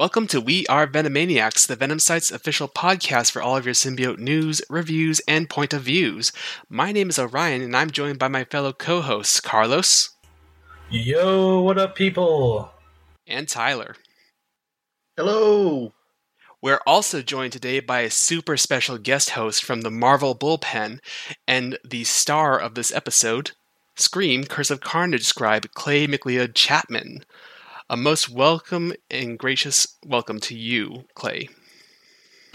Welcome to We Are Venomaniacs, the Venom Site's official podcast for all of your symbiote news, reviews, and point of views. My name is Orion, and I'm joined by my fellow co hosts, Carlos. Yo, what up, people? And Tyler. Hello. We're also joined today by a super special guest host from the Marvel Bullpen and the star of this episode, Scream Curse of Carnage scribe Clay McLeod Chapman. A most welcome and gracious welcome to you, Clay.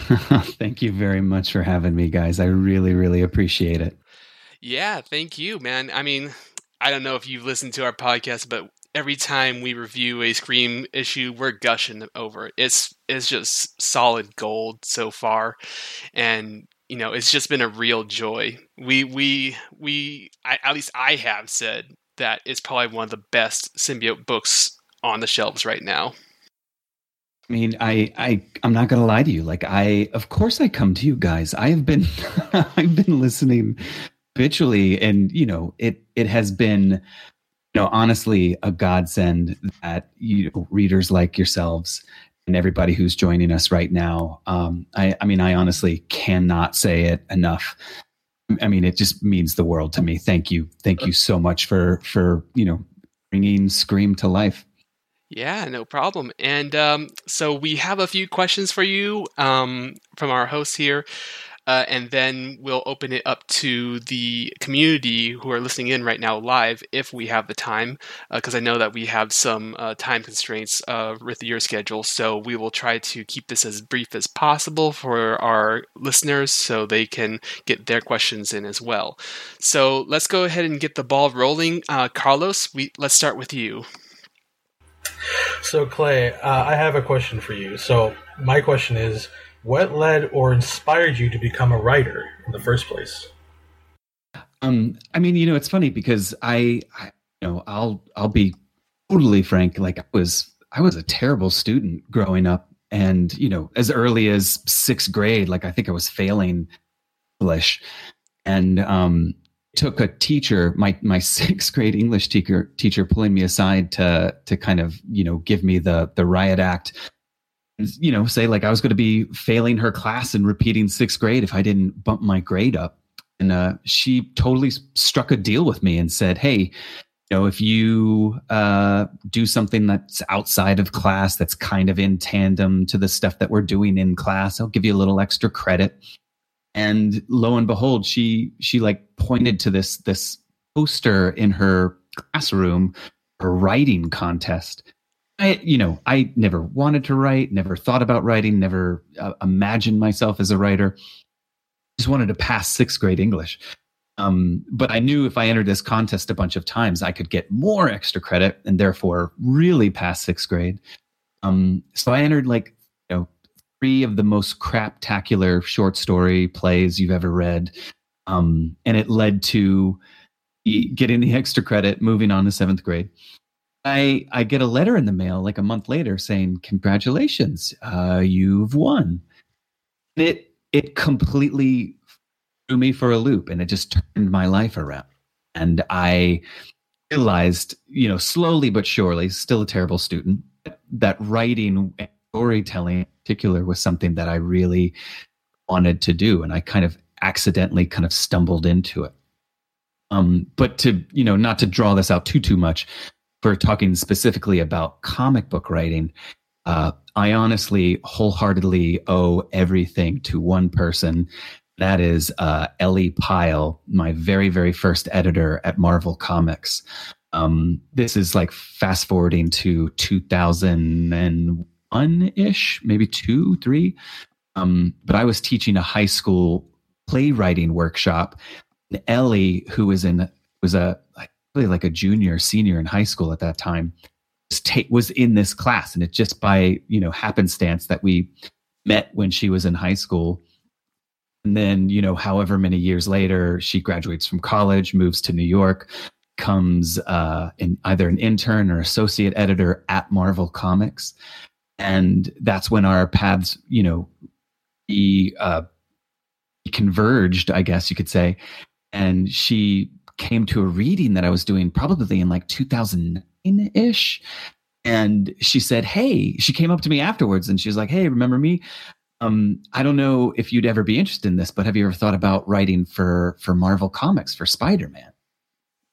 thank you very much for having me, guys. I really, really appreciate it. Yeah, thank you, man. I mean, I don't know if you've listened to our podcast, but every time we review a Scream issue, we're gushing over it. It's it's just solid gold so far, and you know it's just been a real joy. We we we I, at least I have said that it's probably one of the best symbiote books on the shelves right now. I mean, I, I, I'm not gonna lie to you. Like, I, of course, I come to you guys. I have been, I've been listening habitually, and you know, it, it has been, you know, honestly, a godsend that you know, readers like yourselves and everybody who's joining us right now. Um, I, I mean, I honestly cannot say it enough. I mean, it just means the world to me. Thank you, thank you so much for, for you know, bringing Scream to life. Yeah, no problem. And um, so we have a few questions for you um, from our hosts here. Uh, and then we'll open it up to the community who are listening in right now live if we have the time, because uh, I know that we have some uh, time constraints uh, with your schedule. So we will try to keep this as brief as possible for our listeners so they can get their questions in as well. So let's go ahead and get the ball rolling. Uh, Carlos, we, let's start with you. So, Clay, uh, I have a question for you. So, my question is what led or inspired you to become a writer in the first place? Um, I mean, you know, it's funny because I, I you know, I'll I'll be totally frank. Like I was I was a terrible student growing up, and you know, as early as sixth grade, like I think I was failing English, and um, took a teacher, my my sixth grade English teacher teacher pulling me aside to to kind of you know give me the the riot act, you know say like I was going to be failing her class and repeating sixth grade if I didn't bump my grade up, and uh, she totally struck a deal with me and said, hey. You know, if you uh, do something that's outside of class, that's kind of in tandem to the stuff that we're doing in class, I'll give you a little extra credit and lo and behold she she like pointed to this this poster in her classroom her writing contest. I you know i never wanted to write never thought about writing never uh, imagined myself as a writer. Just wanted to pass sixth grade english. Um, but i knew if i entered this contest a bunch of times i could get more extra credit and therefore really pass sixth grade. Um, so i entered like three of the most craptacular short story plays you've ever read. Um, and it led to getting the extra credit, moving on to seventh grade. I, I get a letter in the mail like a month later saying, Congratulations, uh, you've won. It, it completely threw me for a loop and it just turned my life around. And I realized, you know, slowly but surely, still a terrible student, that writing storytelling in particular was something that I really wanted to do. And I kind of accidentally kind of stumbled into it. Um, but to, you know, not to draw this out too, too much, for talking specifically about comic book writing, uh, I honestly wholeheartedly owe everything to one person. That is uh, Ellie Pyle, my very, very first editor at Marvel Comics. Um, this is like fast forwarding to 2001 one ish, maybe two, three. Um, but I was teaching a high school playwriting workshop. And Ellie, who was in was a really like a junior, senior in high school at that time, was in this class, and it just by you know happenstance that we met when she was in high school. And then, you know, however many years later, she graduates from college, moves to New York, comes uh, in either an intern or associate editor at Marvel Comics and that's when our paths, you know, he uh, converged, I guess you could say. And she came to a reading that I was doing probably in like 2009 ish. and she said, "Hey," she came up to me afterwards and she was like, "Hey, remember me? Um, I don't know if you'd ever be interested in this, but have you ever thought about writing for for Marvel Comics for Spider Man?"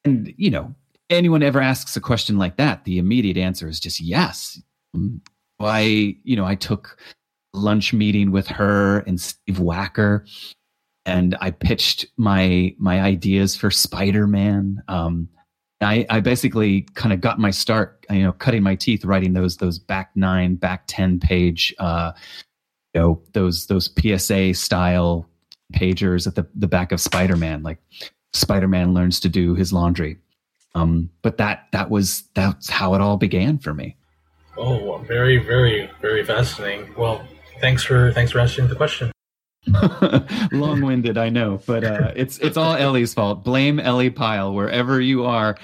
And you know, anyone ever asks a question like that, the immediate answer is just yes. I, you know, I took lunch meeting with her and Steve Wacker, and I pitched my my ideas for Spider Man. Um, I, I basically kind of got my start, you know, cutting my teeth writing those those back nine, back ten page, uh, you know, those those PSA style pagers at the the back of Spider Man, like Spider Man learns to do his laundry. Um, but that that was that's how it all began for me. Oh, very, very, very fascinating. Well, thanks for thanks for answering the question. Long-winded, I know, but uh, it's it's all Ellie's fault. Blame Ellie Pyle wherever you are.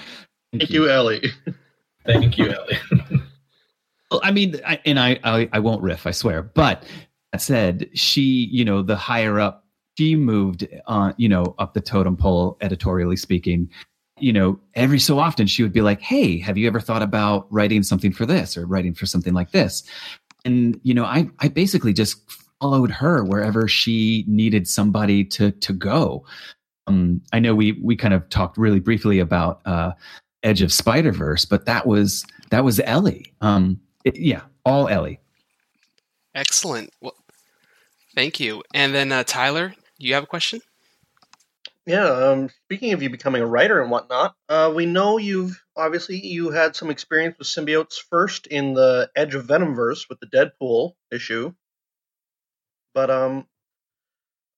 Thank, Thank you. you, Ellie. Thank you, Ellie. well, I mean, I, and I, I I won't riff, I swear. But that said, she, you know, the higher up, she moved on, you know, up the totem pole, editorially speaking. You know, every so often she would be like, "Hey, have you ever thought about writing something for this or writing for something like this?" And you know, I I basically just followed her wherever she needed somebody to to go. Um, I know we we kind of talked really briefly about uh, Edge of Spider Verse, but that was that was Ellie. Um, it, yeah, all Ellie. Excellent. Well, thank you. And then uh, Tyler, you have a question? Yeah. Um, speaking of you becoming a writer and whatnot, uh, we know you've obviously you had some experience with symbiotes first in the Edge of Venomverse with the Deadpool issue, but um,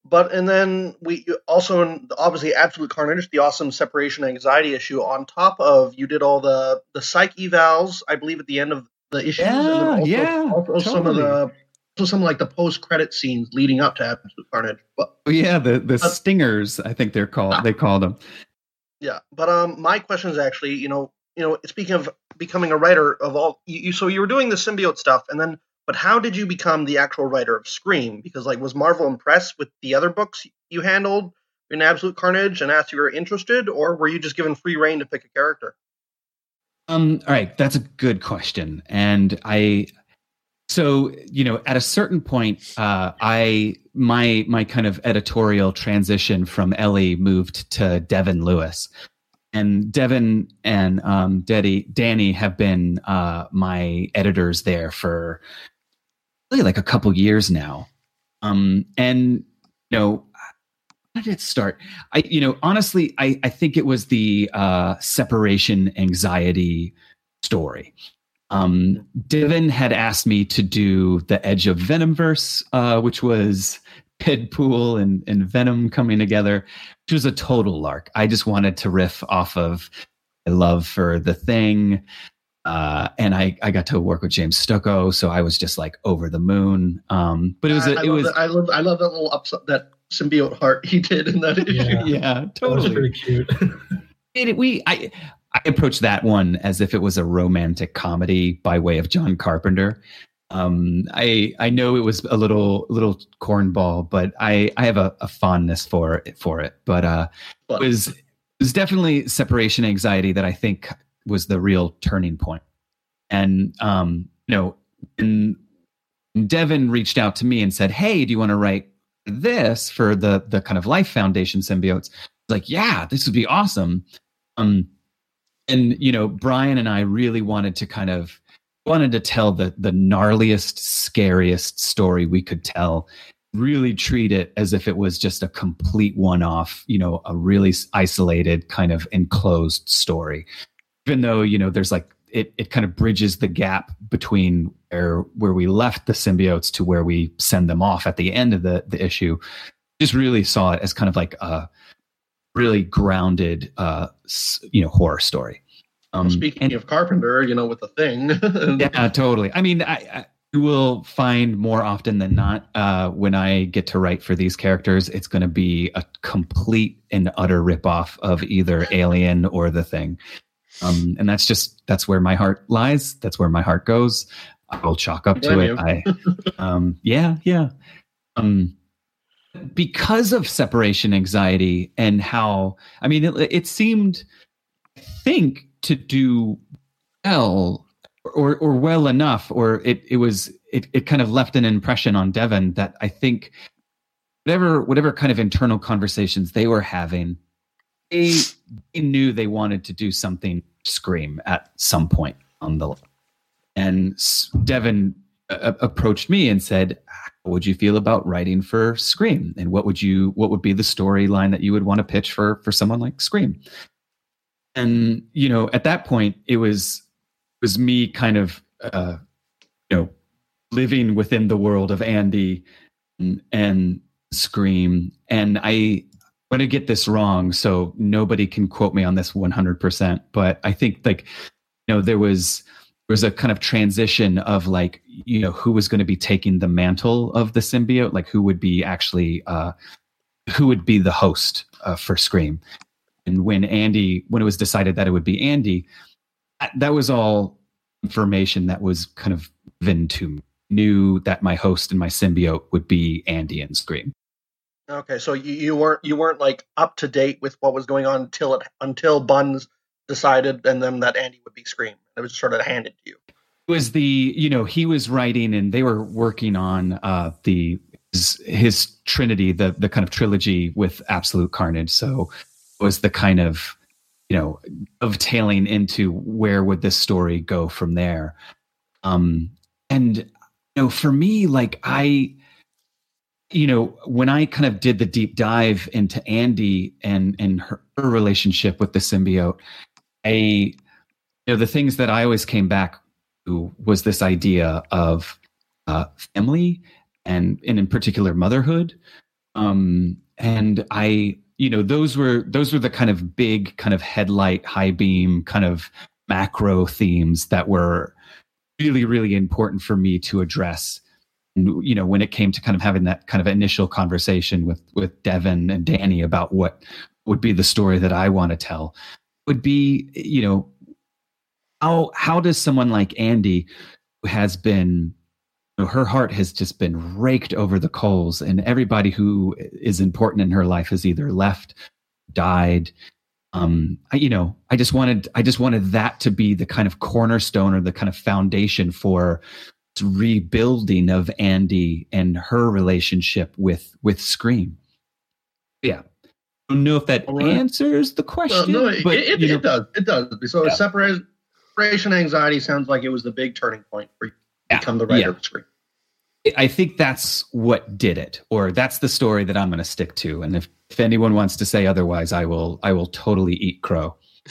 but and then we also in obviously absolute carnage, the awesome separation anxiety issue. On top of you did all the the psych evals, I believe, at the end of the issues. Yeah, also, yeah, also totally. some of the also some like the post credit scenes leading up to absolute carnage. But oh, yeah, the the but, stingers, I think they're called. Ah. They call them. Yeah, but um, my question is actually, you know, you know, speaking of becoming a writer of all, you, you so you were doing the symbiote stuff, and then but how did you become the actual writer of Scream? Because like, was Marvel impressed with the other books you handled in Absolute Carnage and asked you were interested, or were you just given free reign to pick a character? Um, all right, that's a good question, and I. So you know, at a certain point, uh, I my my kind of editorial transition from Ellie moved to Devin Lewis, and Devin and um, Daddy, Danny have been uh, my editors there for really like a couple years now. Um, and you know, how did it start? I, you know, honestly, I, I think it was the uh, separation anxiety story. Um, Devin had asked me to do the Edge of Venomverse, uh, which was Deadpool and, and Venom coming together, which was a total lark. I just wanted to riff off of my love for the thing, uh, and I, I got to work with James Stokoe, so I was just like over the moon. Um, but it was a, I it was that, I love I love that little upset that symbiote heart he did in that issue. Yeah, yeah totally pretty cute. it, we I I approached that one as if it was a romantic comedy by way of John Carpenter. Um, I I know it was a little little cornball, but I I have a, a fondness for it for it. But uh, it was it was definitely separation anxiety that I think was the real turning point. And um, you know, and Devin reached out to me and said, "Hey, do you want to write this for the the kind of Life Foundation symbiotes?" Like, yeah, this would be awesome. Um, and you know, Brian and I really wanted to kind of wanted to tell the the gnarliest, scariest story we could tell. Really treat it as if it was just a complete one off, you know, a really isolated kind of enclosed story even though you know there's like it, it kind of bridges the gap between where where we left the symbiotes to where we send them off at the end of the the issue just really saw it as kind of like a really grounded uh you know horror story um, speaking and, of carpenter you know with the thing yeah totally i mean I, I you will find more often than not uh, when I get to write for these characters, it's going to be a complete and utter ripoff of either Alien or The Thing. Um, and that's just that's where my heart lies. That's where my heart goes. I'll chalk up to it. I, um, yeah, yeah. Um, because of separation anxiety and how I mean, it, it seemed, I think, to do well or or well enough, or it it was it it kind of left an impression on Devin that I think whatever whatever kind of internal conversations they were having, they, they knew they wanted to do something scream at some point on the and Devin uh, approached me and said, "What would you feel about writing for Scream? And what would you what would be the storyline that you would want to pitch for for someone like Scream?" And you know, at that point, it was it was me kind of uh, you know living within the world of Andy and, and Scream, and I going to get this wrong, so nobody can quote me on this 100%. But I think like, you know, there was was a kind of transition of like, you know, who was going to be taking the mantle of the symbiote, like who would be actually, uh, who would be the host uh, for Scream. And when Andy, when it was decided that it would be Andy, that was all information that was kind of given to me. Knew that my host and my symbiote would be Andy and Scream. Okay, so you, you weren't you weren't like up to date with what was going on until it until Buns decided and then that Andy would be Scream. It was sort of handed to you. It was the you know he was writing and they were working on uh, the his, his Trinity the the kind of trilogy with Absolute Carnage. So it was the kind of you know of tailing into where would this story go from there. Um, and you know for me like I you know, when I kind of did the deep dive into Andy and and her, her relationship with the symbiote, I you know the things that I always came back to was this idea of uh, family and and in particular motherhood. Um, and I, you know, those were those were the kind of big kind of headlight, high beam, kind of macro themes that were really really important for me to address you know when it came to kind of having that kind of initial conversation with with Devin and Danny about what would be the story that I want to tell would be you know how how does someone like Andy who has been you know, her heart has just been raked over the coals and everybody who is important in her life has either left died um I, you know i just wanted i just wanted that to be the kind of cornerstone or the kind of foundation for rebuilding of Andy and her relationship with with Scream. Yeah. I don't know if that right. answers the question. Well, no, but, it, it, it does. It does. So yeah. separation anxiety sounds like it was the big turning point for you to yeah. become the writer yeah. of Scream. I think that's what did it, or that's the story that I'm going to stick to. And if, if anyone wants to say otherwise, I will I will totally eat crow.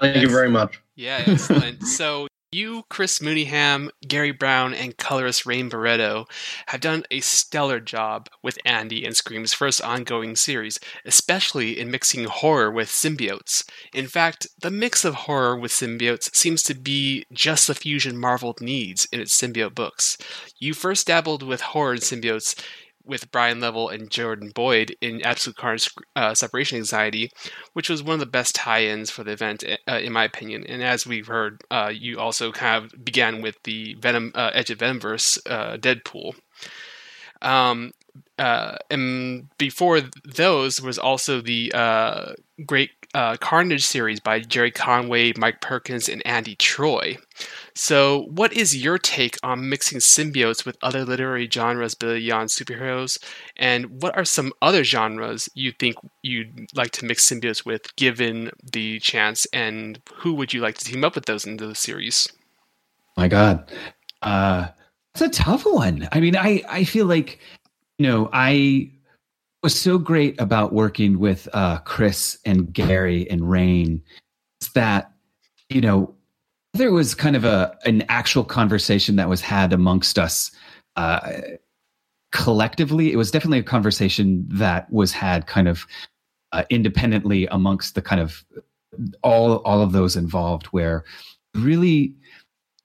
Thank you very much. Yeah, excellent. so you, Chris Mooneyham, Gary Brown, and colorist Rain Beredo have done a stellar job with Andy and Scream's first ongoing series, especially in mixing horror with symbiotes. In fact, the mix of horror with symbiotes seems to be just the fusion Marvel needs in its symbiote books. You first dabbled with horror and symbiotes with Brian Level and Jordan Boyd in Absolute Carnage uh, Separation Anxiety, which was one of the best tie-ins for the event, uh, in my opinion. And as we've heard, uh, you also kind of began with the Venom uh, Edge of Venomverse uh, Deadpool. Um, uh, and before those was also the great Carnage series by Gerry Conway, Mike Perkins, and Andy Troy. So, what is your take on mixing symbiotes with other literary genres beyond superheroes? And what are some other genres you think you'd like to mix symbiotes with given the chance? And who would you like to team up with those in the series? My God. Uh, it's a tough one. I mean, I, I feel like, you know, I was so great about working with uh, Chris and Gary and Rain that, you know, there was kind of a an actual conversation that was had amongst us uh, collectively. It was definitely a conversation that was had kind of uh, independently amongst the kind of all all of those involved. Where really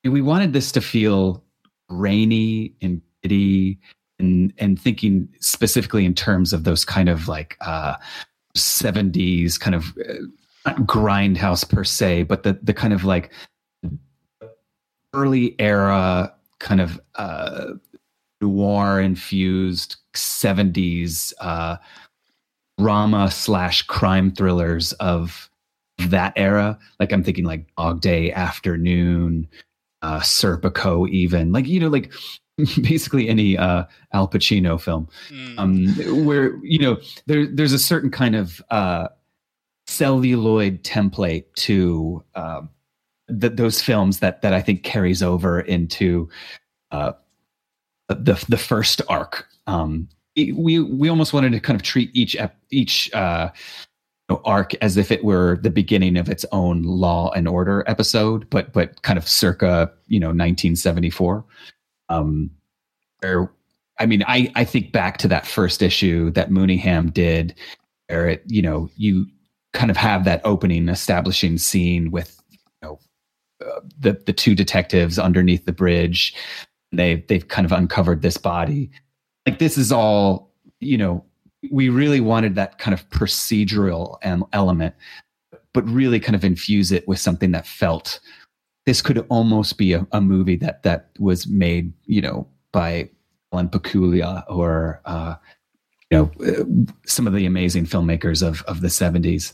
we wanted this to feel rainy and gritty, and and thinking specifically in terms of those kind of like uh, 70s kind of. Uh, grindhouse per se, but the the kind of like early era kind of uh, noir infused 70s uh, drama slash crime thrillers of that era. Like I'm thinking like Dog Day Afternoon, uh, Serpico, even like you know like basically any uh, Al Pacino film, mm. um, where you know there there's a certain kind of uh, celluloid template to uh, those films that that I think carries over into uh, the the first arc. Um, we we almost wanted to kind of treat each each uh, arc as if it were the beginning of its own Law and Order episode, but but kind of circa you know 1974. Um, where I mean, I I think back to that first issue that Mooneyham did, where it you know you kind of have that opening establishing scene with you know the the two detectives underneath the bridge. They they've kind of uncovered this body. Like this is all you know we really wanted that kind of procedural element, but really kind of infuse it with something that felt this could almost be a, a movie that that was made, you know, by Alan Pakula or uh, you know some of the amazing filmmakers of of the seventies.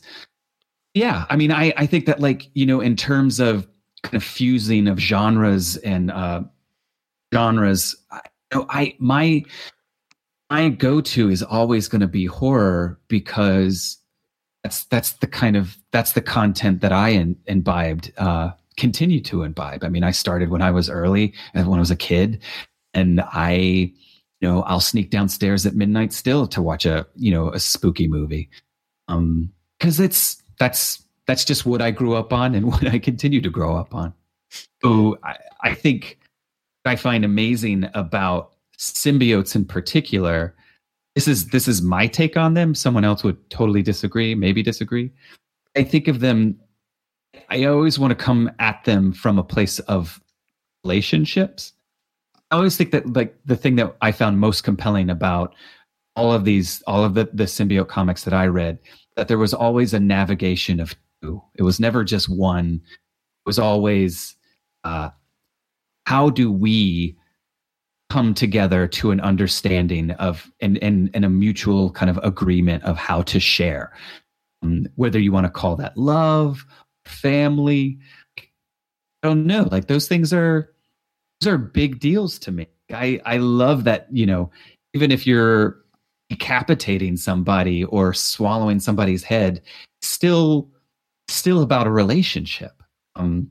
Yeah, I mean, I I think that like you know in terms of kind of fusing of genres and uh, genres, I, I my my go-to is always going to be horror because that's that's the kind of that's the content that I in, imbibed uh, continue to imbibe. I mean, I started when I was early and when I was a kid, and I, you know, I'll sneak downstairs at midnight still to watch a you know a spooky movie, um, because it's that's that's just what I grew up on and what I continue to grow up on. So I, I think I find amazing about symbiotes in particular this is this is my take on them. Someone else would totally disagree maybe disagree. I think of them i always want to come at them from a place of relationships. I always think that like the thing that i found most compelling about all of these all of the the symbiote comics that i read that there was always a navigation of it was never just one. It was always uh how do we come together to an understanding of and and, and a mutual kind of agreement of how to share? Um, whether you want to call that love family i don't know like those things are those are big deals to me. I i love that you know even if you're decapitating somebody or swallowing somebody's head still still about a relationship um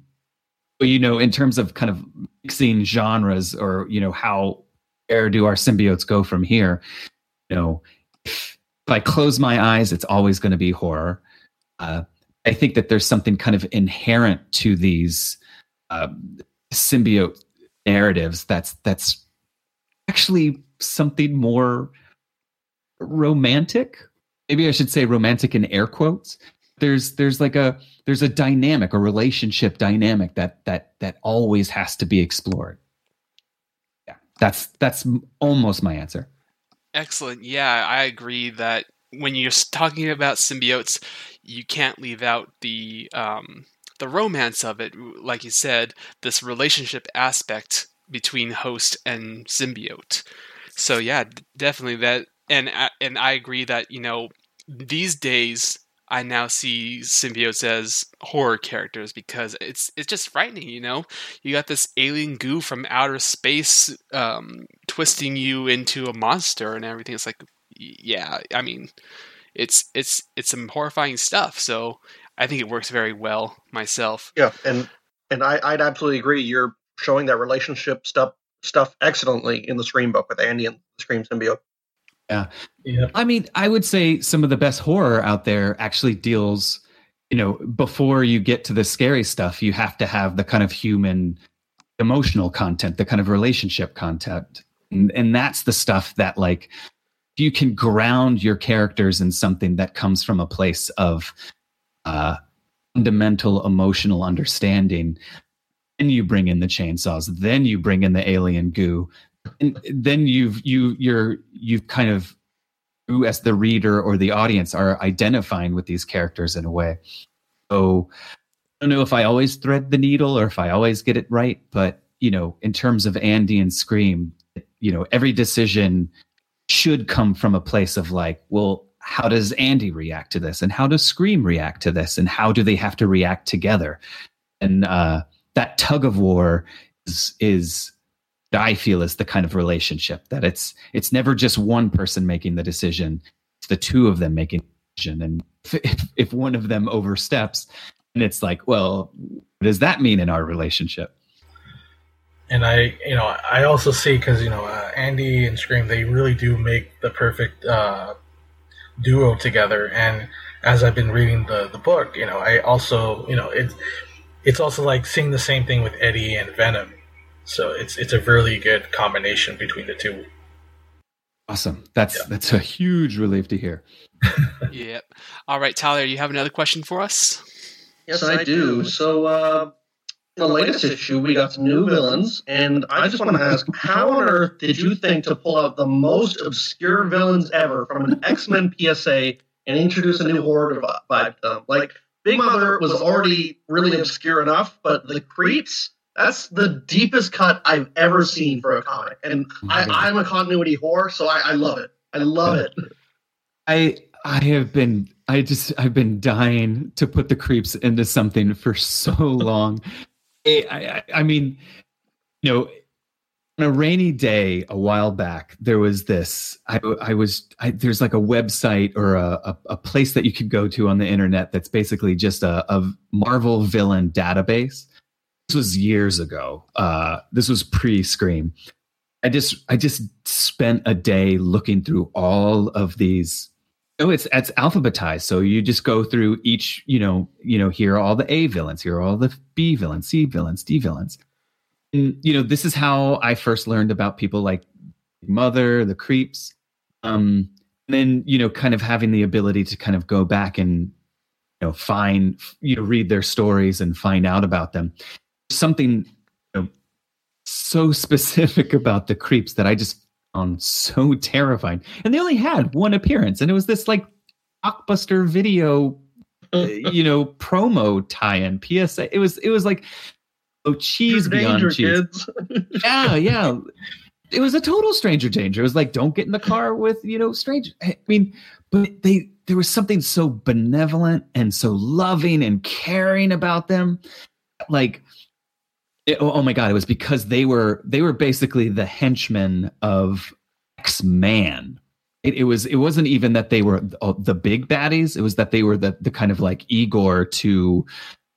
you know, in terms of kind of mixing genres or, you know, how where do our symbiotes go from here? You know, if, if I close my eyes, it's always going to be horror. Uh, I think that there's something kind of inherent to these uh, symbiote narratives that's that's actually something more romantic. Maybe I should say romantic in air quotes there's there's like a there's a dynamic a relationship dynamic that that that always has to be explored. Yeah that's that's almost my answer. Excellent. Yeah i agree that when you're talking about symbiotes you can't leave out the um the romance of it. Like you said this relationship aspect between host and symbiote. So yeah definitely that and and i agree that you know these days I now see symbiotes as horror characters because it's it's just frightening. You know, you got this alien goo from outer space um, twisting you into a monster and everything. It's like, yeah, I mean, it's it's it's some horrifying stuff. So I think it works very well myself. Yeah, and and I, I'd absolutely agree. You're showing that relationship stuff stuff excellently in the Scream book with Andy and the Scream symbiote. Yeah. yeah. I mean, I would say some of the best horror out there actually deals, you know, before you get to the scary stuff, you have to have the kind of human emotional content, the kind of relationship content. And, and that's the stuff that like you can ground your characters in something that comes from a place of uh fundamental emotional understanding then you bring in the chainsaws then you bring in the alien goo and then you've you you're you've kind of you as the reader or the audience are identifying with these characters in a way. So i don't know if i always thread the needle or if i always get it right but you know in terms of andy and scream you know every decision should come from a place of like well how does Andy react to this, and how does Scream react to this, and how do they have to react together? And uh, that tug of war is is I feel is the kind of relationship that it's it's never just one person making the decision; it's the two of them making the decision. And if, if one of them oversteps, and it's like, well, what does that mean in our relationship? And I, you know, I also see because you know uh, Andy and Scream, they really do make the perfect uh, duo together. And as I've been reading the the book, you know, I also, you know, it's it's also like seeing the same thing with Eddie and Venom so it's it's a really good combination between the two. Awesome. That's yeah. that's a huge relief to hear. yep. All right, Tyler, you have another question for us? Yes, I do. So uh, in the latest issue, we got some new villains, and I just want to ask, how on earth did you think to pull out the most obscure villains ever from an X Men PSA and introduce a new horde vibe to them? Like Big Mother was already really obscure enough, but the creeps that's the deepest cut I've ever seen for a comic, and I, mm-hmm. am a continuity whore, so I, I love it. I love it. I I have been I just I've been dying to put the creeps into something for so long. I, I, I mean, you know, on a rainy day a while back, there was this. I, I was I, there's like a website or a, a, a place that you could go to on the internet that's basically just a, a Marvel villain database this was years ago. Uh, this was pre Scream. I just I just spent a day looking through all of these. Oh, it's it's alphabetized, so you just go through each. You know, you know, here are all the A villains, here are all the B villains, C villains, D villains. And, you know, this is how I first learned about people like Mother, the Creeps. Um, and then you know, kind of having the ability to kind of go back and you know find you know read their stories and find out about them something you know, so specific about the creeps that I just found so terrifying. And they only had one appearance, and it was this like blockbuster video, uh, you know, promo tie-in PSA. It was it was like oh cheese beyond danger, cheese. yeah, yeah. It was a total stranger danger. It was like don't get in the car with you know strange. I mean, but they there was something so benevolent and so loving and caring about them. Like it, oh, oh my god! It was because they were they were basically the henchmen of X Man. It, it, was it wasn't even that they were the big baddies. It was that they were the the kind of like Igor to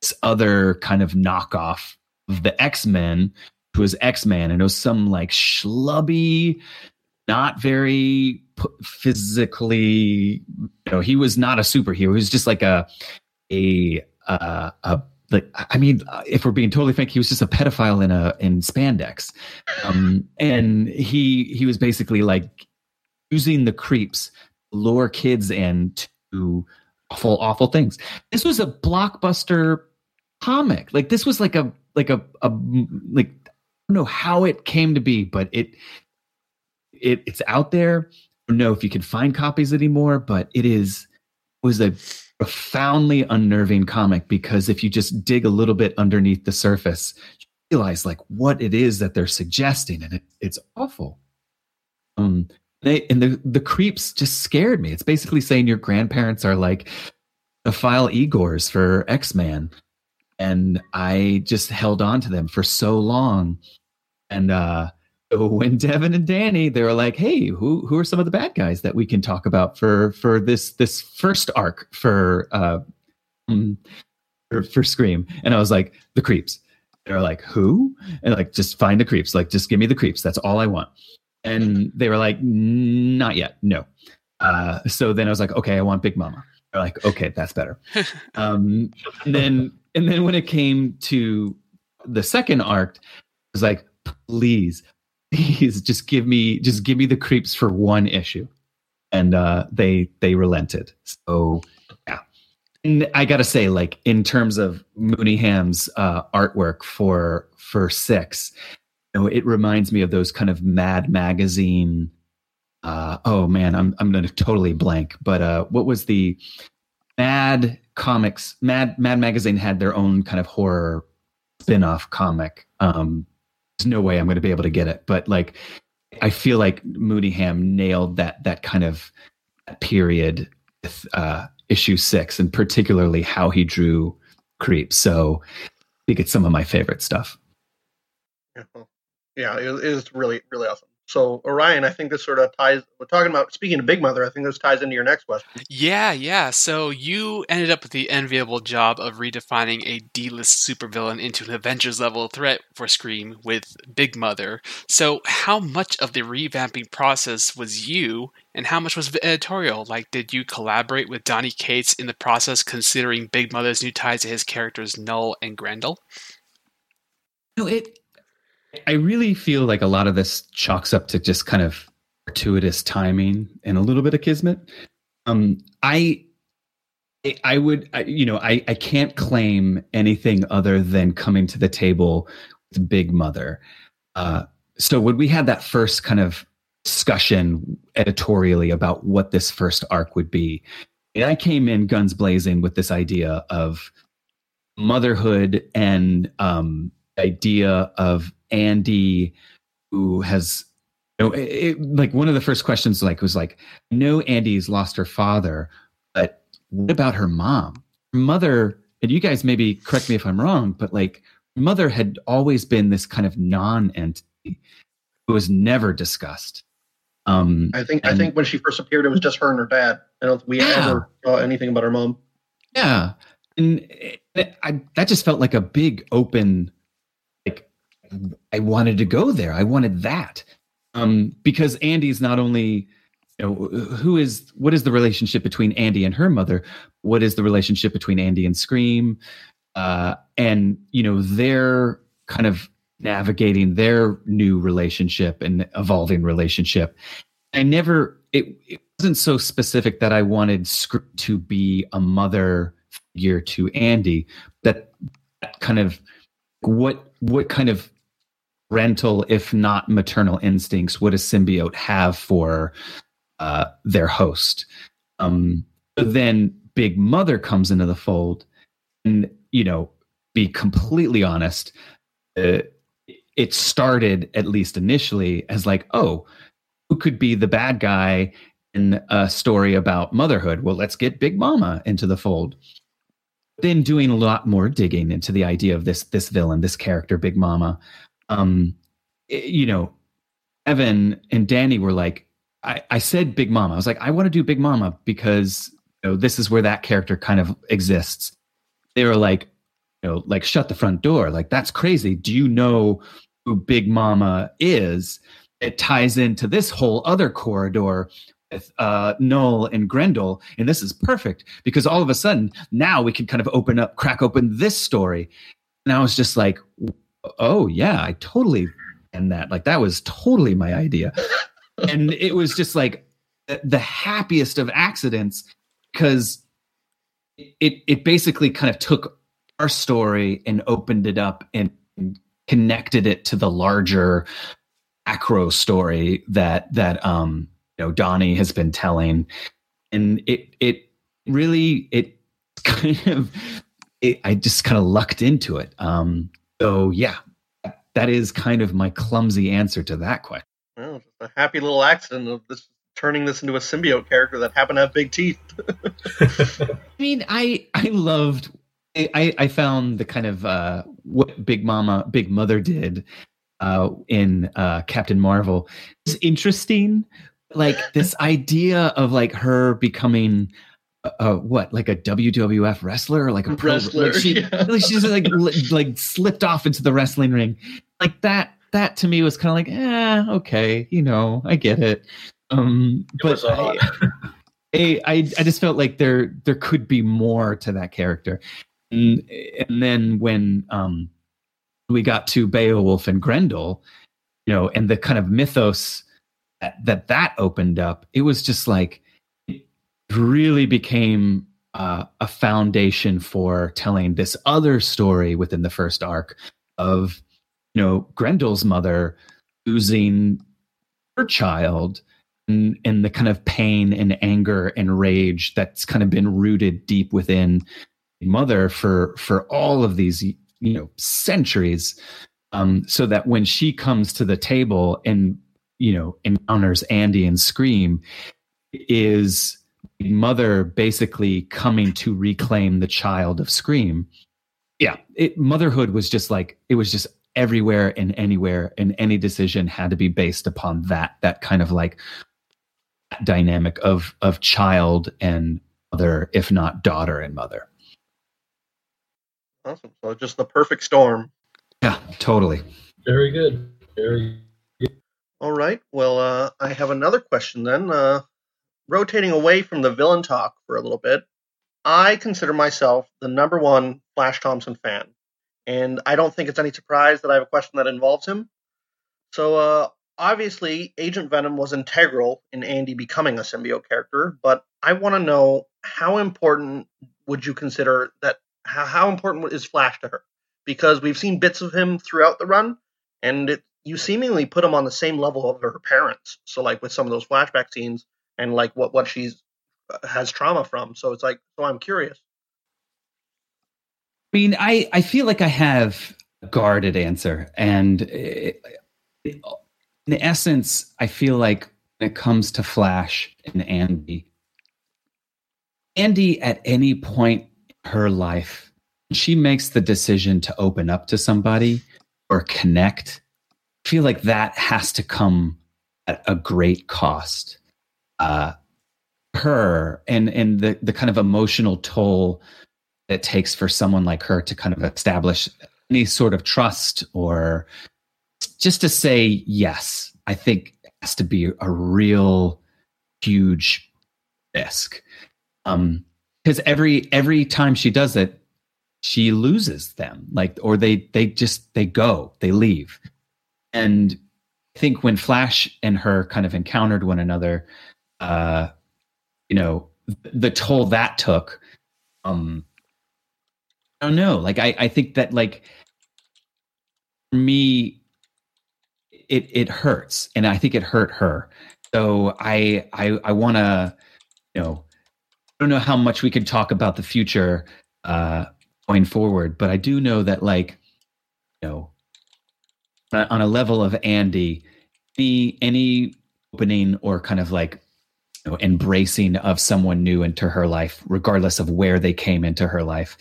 this other kind of knockoff of the X Men, who was X Man, and it was some like schlubby, not very physically. You know, he was not a superhero. He was just like a a uh, a like I mean, if we're being totally frank, he was just a pedophile in a in spandex, um, and he he was basically like using the creeps lure kids in to awful awful things. This was a blockbuster comic. Like this was like a like a, a like I don't know how it came to be, but it it it's out there. I don't know if you can find copies anymore, but it is was a profoundly unnerving comic because if you just dig a little bit underneath the surface, you realize like what it is that they're suggesting, and it, it's awful. Um, they and the the creeps just scared me. It's basically saying your grandparents are like the file Igors for X Man, and I just held on to them for so long, and uh, when Devin and Danny, they were like, "Hey, who who are some of the bad guys that we can talk about for for this this first arc for uh um, for, for Scream?" And I was like, "The creeps." They're like, "Who?" And like, just find the creeps. Like, just give me the creeps. That's all I want. And they were like, "Not yet, no." Uh, so then I was like, "Okay, I want Big Mama." They're like, "Okay, that's better." um, and then and then when it came to the second arc, I was like, "Please, please just give me just give me the creeps for one issue. And uh they they relented. So yeah. And i gotta say like in terms of mooneyham's uh artwork for for six you know it reminds me of those kind of mad magazine uh oh man i'm i'm gonna totally blank. But uh what was the mad comics mad mad magazine had their own kind of horror spin-off comic um there's no way I'm going to be able to get it. But like, I feel like Mooneyham nailed that that kind of period with uh, issue six, and particularly how he drew creep. So I think it's some of my favorite stuff. Yeah, it is really really awesome. So Orion, I think this sort of ties. We're talking about speaking of Big Mother. I think this ties into your next question. Yeah, yeah. So you ended up with the enviable job of redefining a D-list supervillain into an Avengers level threat for Scream with Big Mother. So how much of the revamping process was you, and how much was editorial? Like, did you collaborate with Donny Cates in the process, considering Big Mother's new ties to his characters Knull and Grendel? No, it I really feel like a lot of this chalks up to just kind of gratuitous timing and a little bit of kismet. Um, I, I would, I, you know, I, I can't claim anything other than coming to the table with Big Mother. Uh, so when we had that first kind of discussion editorially about what this first arc would be, and I came in guns blazing with this idea of motherhood and um, idea of Andy, who has you know, it, it, like one of the first questions like was like, no, Andy's lost her father, but what about her mom? Her mother, and you guys maybe correct me if I'm wrong, but like mother had always been this kind of non-entity who was never discussed. Um, I think and, I think when she first appeared, it was just her and her dad. I don't think we yeah. ever saw anything about her mom. Yeah, and I, that just felt like a big open I wanted to go there. I wanted that. Um, because Andy's not only, you know, who is, what is the relationship between Andy and her mother? What is the relationship between Andy and Scream? Uh, and, you know, they're kind of navigating their new relationship and evolving relationship. I never, it, it wasn't so specific that I wanted Scream to be a mother figure to Andy, that, that kind of, what, what kind of parental, if not maternal instincts, would a symbiote have for uh, their host? Um, then Big Mother comes into the fold, and you know, be completely honest, uh, it started at least initially as like, oh, who could be the bad guy in a story about motherhood? Well, let's get Big Mama into the fold. Then doing a lot more digging into the idea of this this villain, this character, Big Mama, um, eh, you know, Evan and Danny were like, I, I said Big Mama. I was like, I want to do Big Mama because you know, this is where that character kind of exists. They were like, you know, like shut the front door. Like that's crazy. Do you know who Big Mama is? It ties into this whole other corridor with uh, Knull and Grendel, and this is perfect because all of a sudden now we can kind of open up, crack open this story. And I was just like, oh yeah, I totally and that. Like that was totally my idea, and it was just like the happiest of accidents because it it basically kind of took our story and opened it up and connected it to the larger acro story that that um you know Donny has been telling. And it it really it kind of it, I just kind of lucked into it. Um so yeah, that is kind of my clumsy answer to that question. Well, just a happy little accident of this turning this into a symbiote character that happened to have big teeth. I mean, I I loved. I I found the kind of uh, what Big Mama, Big Mother did uh, in uh, Captain Marvel is interesting. Like this idea of like her becoming uh, what like a WWF wrestler or like a pro wrestler? Like she, yeah. like she's like like slipped off into the wrestling ring, like that. That to me was kind of like, eh, okay, you know, I get it. Um, it but I, I, I, I just felt like there there could be more to that character, and and then when um we got to Beowulf and Grendel, you know, and the kind of mythos that that, that opened up, it was just like really became uh, a foundation for telling this other story within the first arc of you know Grendel's mother losing her child and, and the kind of pain and anger and rage that's kind of been rooted deep within the mother for for all of these you know centuries. Um so that when she comes to the table and you know encounters Andy and Scream is mother basically coming to reclaim the child of Scream. Yeah, it, motherhood was just like it was just everywhere and anywhere, and any decision had to be based upon that that kind of like dynamic of of child and mother, if not daughter and mother. Awesome. So just the perfect storm. Yeah, totally. Very good. Very good. All right. Well, uh, I have another question then. Uh, rotating away from the villain talk for a little bit, I consider myself the number one Flash Thompson fan. And I don't think it's any surprise that I have a question that involves him. So, uh, obviously, Agent Venom was integral in Andy becoming a symbiote character, but I want to know how important would you consider that? How, how important is Flash to her? Because we've seen bits of him throughout the run, and it, you seemingly put him on the same level of her parents. So, like with some of those flashback scenes, and like what what she's uh, has trauma from. So it's like, so I'm curious. I mean, I I feel like I have a guarded answer, and it, it, in essence, I feel like when it comes to Flash and Andy, Andy at any point in her life, she makes the decision to open up to somebody or connect. I feel like that has to come at a great cost. Uh, her and and the the kind of emotional toll it takes for someone like her to kind of establish any sort of trust or just to say yes i think has to be a real huge risk. Um because every every time she does it she loses them like or they they just they go they leave. And i think when flash and her kind of encountered one another uh you know the toll that took um i don't know like i i think that like for me it it hurts and i think it hurt her. So i i i want to you know i don't know how much we could talk about the future uh going forward but i do know that like you know on a level of andy any any opening or kind of like you know, embracing of someone new into her life, regardless of where they came into her life.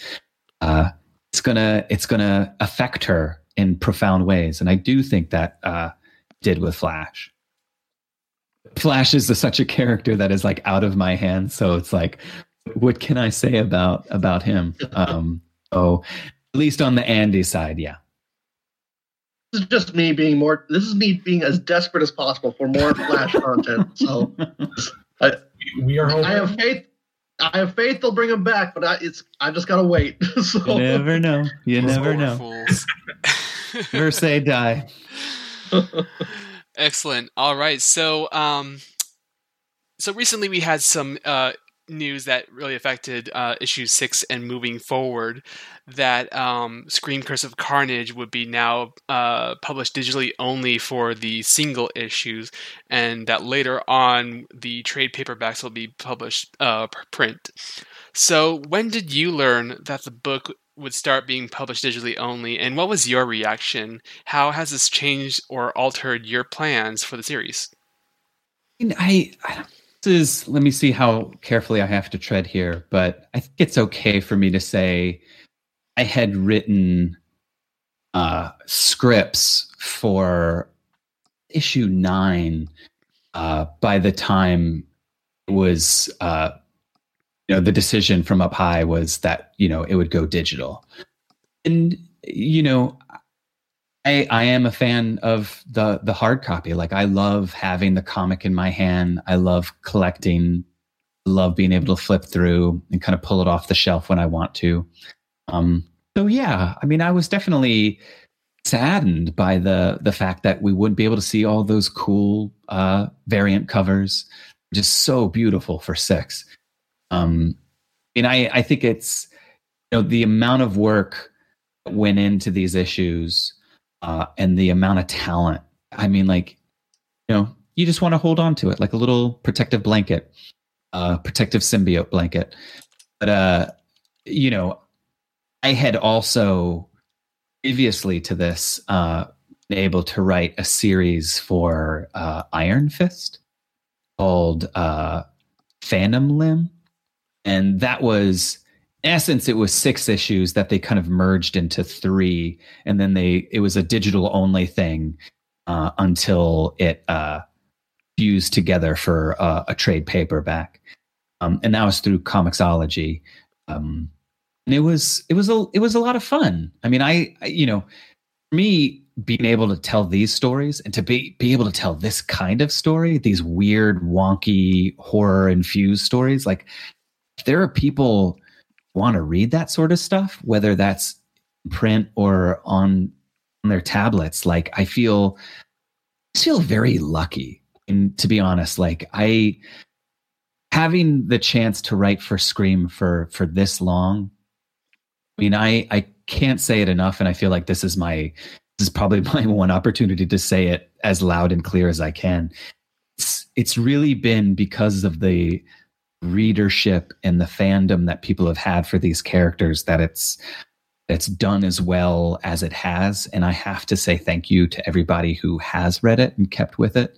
Uh, it's gonna it's gonna affect her in profound ways, and I do think that uh, did with Flash. Flash is a, such a character that is like out of my hands, so it's like, what can I say about about him? Um, oh, at least on the Andy side, yeah. This is just me being more. This is me being as desperate as possible for more Flash content. So I, we are. I have faith. I have faith they'll bring him back, but I, it's I just gotta wait. so. You never know. You never know. Fools. Never say die. Excellent. All right. So, um, so recently we had some uh, news that really affected uh, issue six and moving forward. That um, Scream Curse of Carnage would be now uh, published digitally only for the single issues, and that later on the trade paperbacks will be published uh, print. So, when did you learn that the book would start being published digitally only, and what was your reaction? How has this changed or altered your plans for the series? I, I is let me see how carefully I have to tread here, but I think it's okay for me to say I had written uh, scripts for issue nine uh, by the time it was uh, you know the decision from up high was that you know it would go digital. And you know I, I am a fan of the the hard copy. Like I love having the comic in my hand. I love collecting. love being able to flip through and kind of pull it off the shelf when I want to. Um, so yeah, I mean, I was definitely saddened by the the fact that we wouldn't be able to see all those cool uh, variant covers, just so beautiful for six. Um, and I I think it's you know the amount of work that went into these issues uh, and the amount of talent. I mean, like, you know, you just want to hold on to it like a little protective blanket, uh, protective symbiote blanket. But, uh, you know, I had also previously to this uh, been able to write a series for uh, Iron Fist called uh, Phantom Limb, and that was essence it was six issues that they kind of merged into three, and then they it was a digital only thing uh, until it uh, fused together for uh, a trade paperback, um, and that was through Comixology. Um, and it was it was a it was a lot of fun. I mean, I, I you know, me being able to tell these stories and to be be able to tell this kind of story, these weird, wonky, horror infused stories, like there are people want to read that sort of stuff, whether that's print or on on their tablets, like I feel I feel very lucky. And to be honest, like I having the chance to write for Scream for for this long. I mean, I I can't say it enough, and I feel like this is my this is probably my one opportunity to say it as loud and clear as I can. It's it's really been because of the readership and the fandom that people have had for these characters that it's it's done as well as it has. And i have to say thank you to everybody who has read it and kept with it.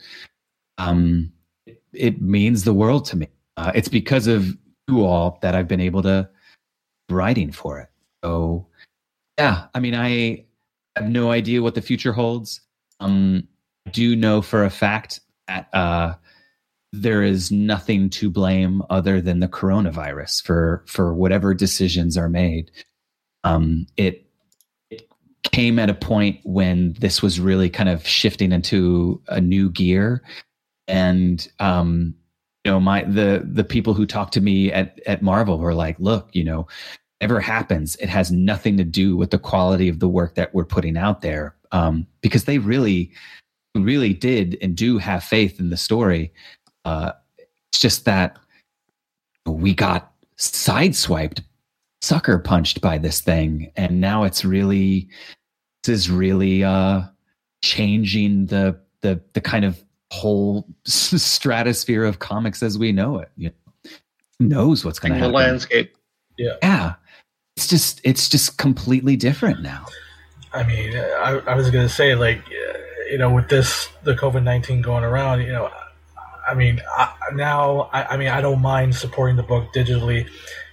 Um it, means the world to me. Uh, it's because of you all that i've been able to writing for it. So yeah i mean i have no idea what the future holds. Um I do know for a fact that uh there is nothing to blame other than the coronavirus for for whatever decisions are made. Um, it it came at a point when this was really kind of shifting into a new gear, and um, you know, my the the people who talked to me at at Marvel were like, "Look, you know." Ever happens, it has nothing to do with the quality of the work that we're putting out there, um, because they really, really did and do have faith in the story uh, it's just that we got sideswiped, sucker punched by this thing, and now it's really this is really uh, changing the the the kind of whole stratosphere of comics as we know it. You know, knows what's going to happen. The landscape. Yeah, Yeah. it's just it's just completely different now. I mean, I, I was going to say, like, uh, you know, with this, the COVID 19 going around, you know, I mean, I, now, I, I mean, I don't mind supporting the book digitally,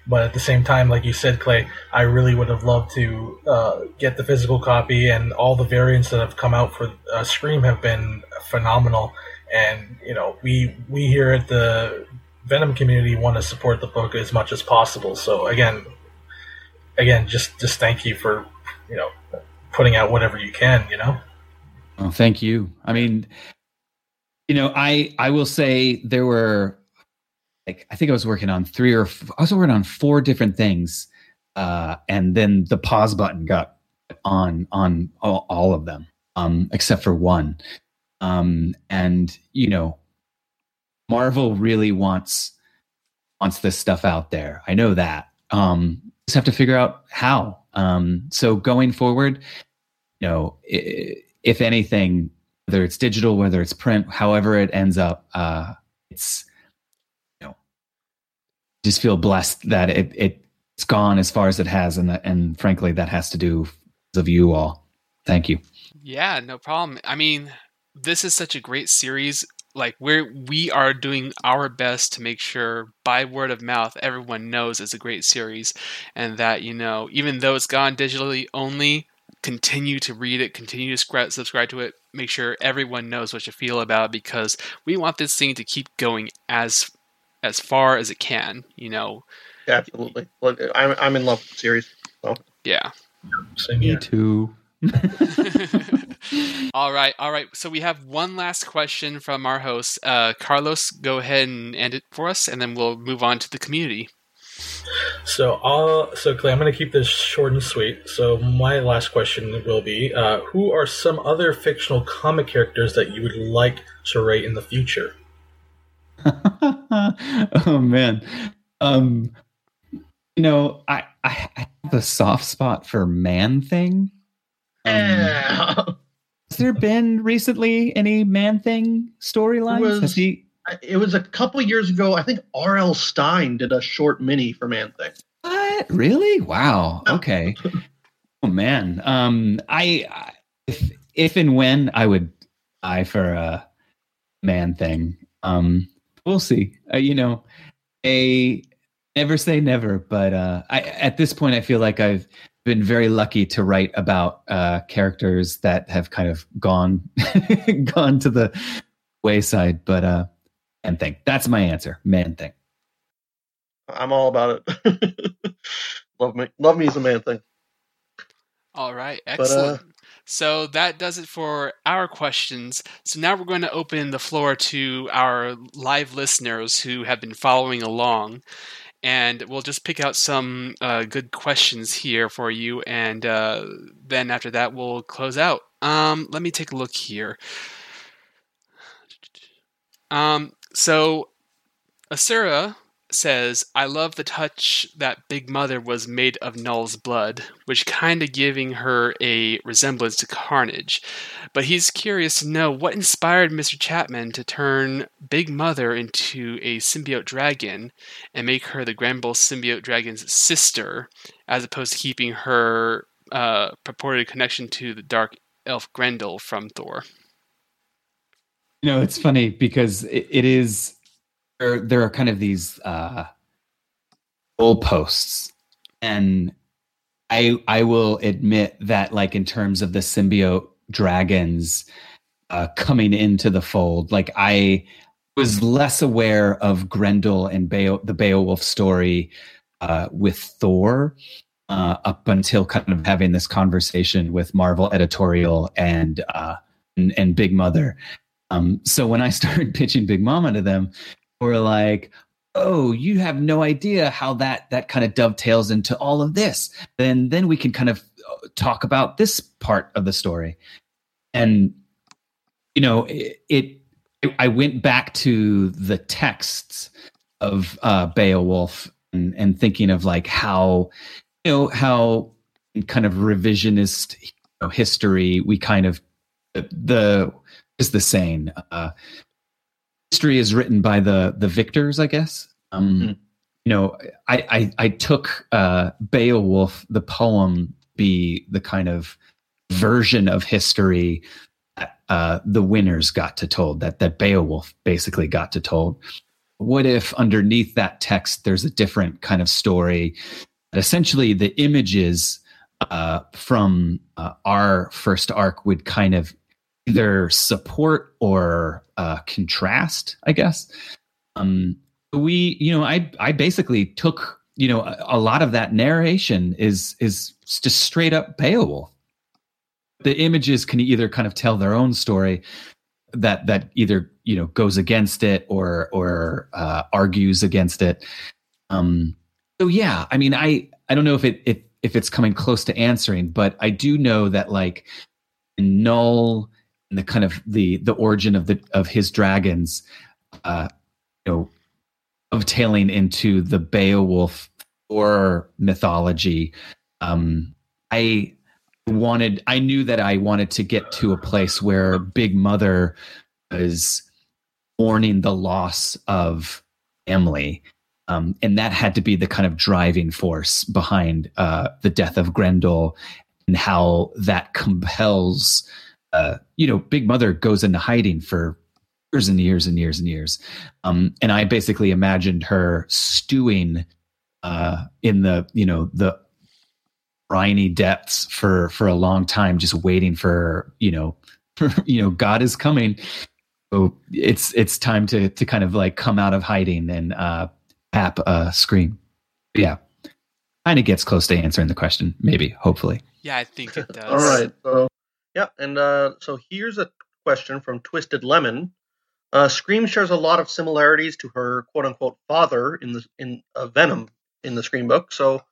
but at the same time, like you said, Clay, I really would have loved to uh, get the physical copy, and all the variants that have come out for uh, Scream have been phenomenal. And you know, we we here at the Venom community want to support the book as much as possible. So again, again, just just thank you for you know putting out whatever you can. You know. Oh, thank you. I mean, you know, I I will say there were like I think I was working on three or f- I was working on four different things, uh, and then the pause button got on on all, all of them, um, except for one. Um, and you know, Marvel really wants wants this stuff out there. I know that. Um, just have to figure out how. Um, so going forward, you know, if anything, whether it's digital, whether it's print, however it ends up, uh, it's you know, just feel blessed that it, it it's gone as far as it has, and that, and frankly, that has to do of you all. Thank you. Yeah, no problem. I mean, this is such a great series. Like we're we are doing our best to make sure by word of mouth everyone knows it's a great series and that you know even though it's gone digitally only continue to read it continue to subscribe to it make sure everyone knows what you feel about because we want this thing to keep going as as far as it can you know Absolutely. Well, I'm, I'm in love with the series. yeah Same here. too. all right, all right. So we have one last question from our host. Uh, Carlos, go ahead and end it for us, and then we'll move on to the community. So, I'll, so Clay, I'm going to keep this short and sweet. So, my last question will be: uh, Who are some other fictional comic characters that you would like to write in the future? oh man, um, you know, I, I I have a soft spot for Man Thing. Um, has there been recently any Man Thing storylines? was- Has he? It was a couple years ago. I think R.L. Stine did a short mini for Man Thing. What? Really? Wow. Okay. oh man. Um, I, I if if and when I would eye for a man thing. Um, we'll see. Uh, you know, a never say never, but uh, I, at this point, I feel like I've been very lucky to write about uh, characters that have kind of gone gone to the wayside. But uh, man thing, that's my answer. Man thing. I'm all about it. love me, love me as a man thing. All right, excellent. But, uh, so that does it for our questions. So now we're going to open the floor to our live listeners who have been following along. And we'll just pick out some uh, good questions here for you. And uh, then after that, we'll close out. Um, let me take a look here. Um, so, Asura says, I love the touch that Big Mother was made of Knull's blood, which kind of giving her a resemblance to Carnage. But he's curious to know what inspired Mr. Chapman to turn Big Mother into a symbiote dragon and make her the Grendel symbiote dragon's sister, as opposed to keeping her uh, purported connection to the dark elf Grendel from Thor. You know, it's funny because it, it is there, there are kind of these uh, goalposts, and I I will admit that like in terms of the symbiote dragons uh, coming into the fold, like I was less aware of Grendel and the Beowulf story uh, with Thor. Uh, up until kind of having this conversation with Marvel editorial and uh, and, and Big Mother, um, so when I started pitching Big Mama to them, were like, oh you have no idea how that that kind of dovetails into all of this. Then then we can kind of uh, talk about this part of the story. And you know it, it i went back to the texts of uh beowulf and, and thinking of like how you know how kind of revisionist you know, history we kind of the is the saying uh history is written by the the victors, I guess. Um, mm-hmm. You know, I, I, I took uh, Beowulf, the poem, be the kind of version of history that uh, the winners got to told that that Beowulf basically got to told. What if underneath that text there's a different kind of story? Essentially, the images uh, from uh, our first arc would kind of either support or uh, contrast, I guess. Um, we, you know, I I basically took, you know, a, a lot of that narration is is just straight up Beowulf. The images can either kind of tell their own story that that either you know goes against it or or uh, argues against it. Um, so yeah, I mean, I I don't know if it, it if it's coming close to answering, but I do know that like Knull and the kind of the the origin of the of his dragons, uh, you know, of tailing into the Beowulf or mythology. Um, I wanted, I knew that I wanted to get to a place where Big Mother was mourning the loss of Emily. Um, and that had to be the kind of driving force behind uh, the death of Grendel and how that compels uh, you know, Big Mother goes into hiding for years and years and years and years. Um, and I basically imagined her stewing uh, in the, you know, the briny depths for for a long time, just waiting for, you know, for, you know, God is coming. So it's it's time to to kind of like come out of hiding and uh, tap a scream. Yeah, kind of gets close to answering the question, maybe, hopefully. Yeah, I think it does. All right. So yeah, and uh, so here's a question from Twisted Lemon. Uh, Scream shares a lot of similarities to her "quote unquote" father in the in uh, Venom in the Scream book. So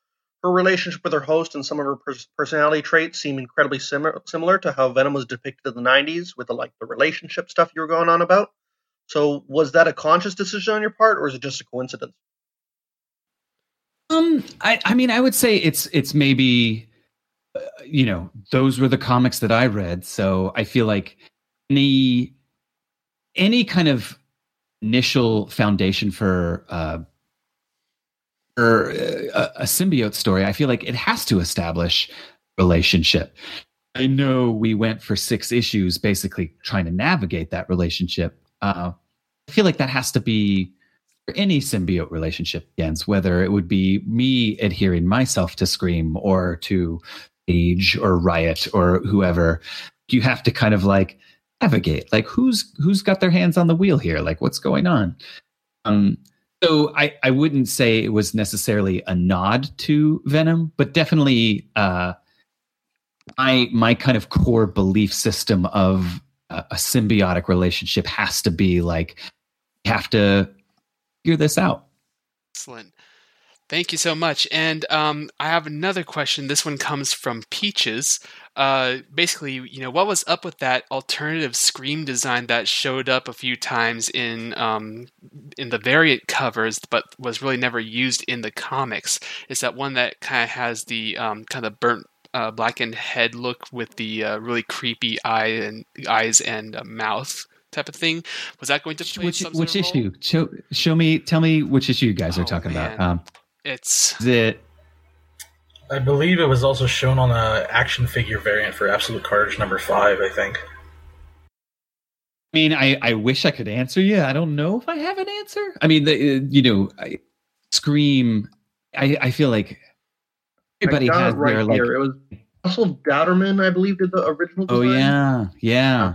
her relationship with her host and some of her pers- personality traits seem incredibly similar similar to how Venom was depicted in the '90s, with the like the relationship stuff you were going on about. So was that a conscious decision on your part, or is it just a coincidence? Um, I, I mean, I would say it's it's maybe you know, those were the comics that I read. So I feel like any any kind of initial foundation for uh, for a, a symbiote story, I feel like it has to establish relationship. I know we went for six issues, basically trying to navigate that relationship. Uh, I feel like that has to be any symbiote relationship begins, whether it would be me adhering myself to Scream or to Phage or Riot or whoever, you have to kind of like navigate. Like who's who's got their hands on the wheel here? Like what's going on? Um, so I, I wouldn't say it was necessarily a nod to Venom, but definitely uh, my my kind of core belief system of a, a symbiotic relationship has to be like you have to figure this out. Excellent. Thank you so much. And um, I have another question. This one comes from Peaches. Uh, basically, you know, what was up with that alternative scream design that showed up a few times in um, in the variant covers, but was really never used in the comics? Is that one that kind of has the um, kind of burnt uh, blackened head look with the uh, really creepy eye and eyes and uh, mouth type of thing. Was that going to play which, which issue? Show show me. Tell me which issue you guys Oh, are talking man. about. Um, It's is it I believe it was also shown on a action figure variant for Absolute Carnage number five. I think. I mean, I, I wish I could answer you. I don't know if I have an answer. I mean, the, uh, you know, I, Scream. I, I feel like everybody I got has it right their like. It was Russell Dauterman, I believe, did the original Oh design. yeah, yeah.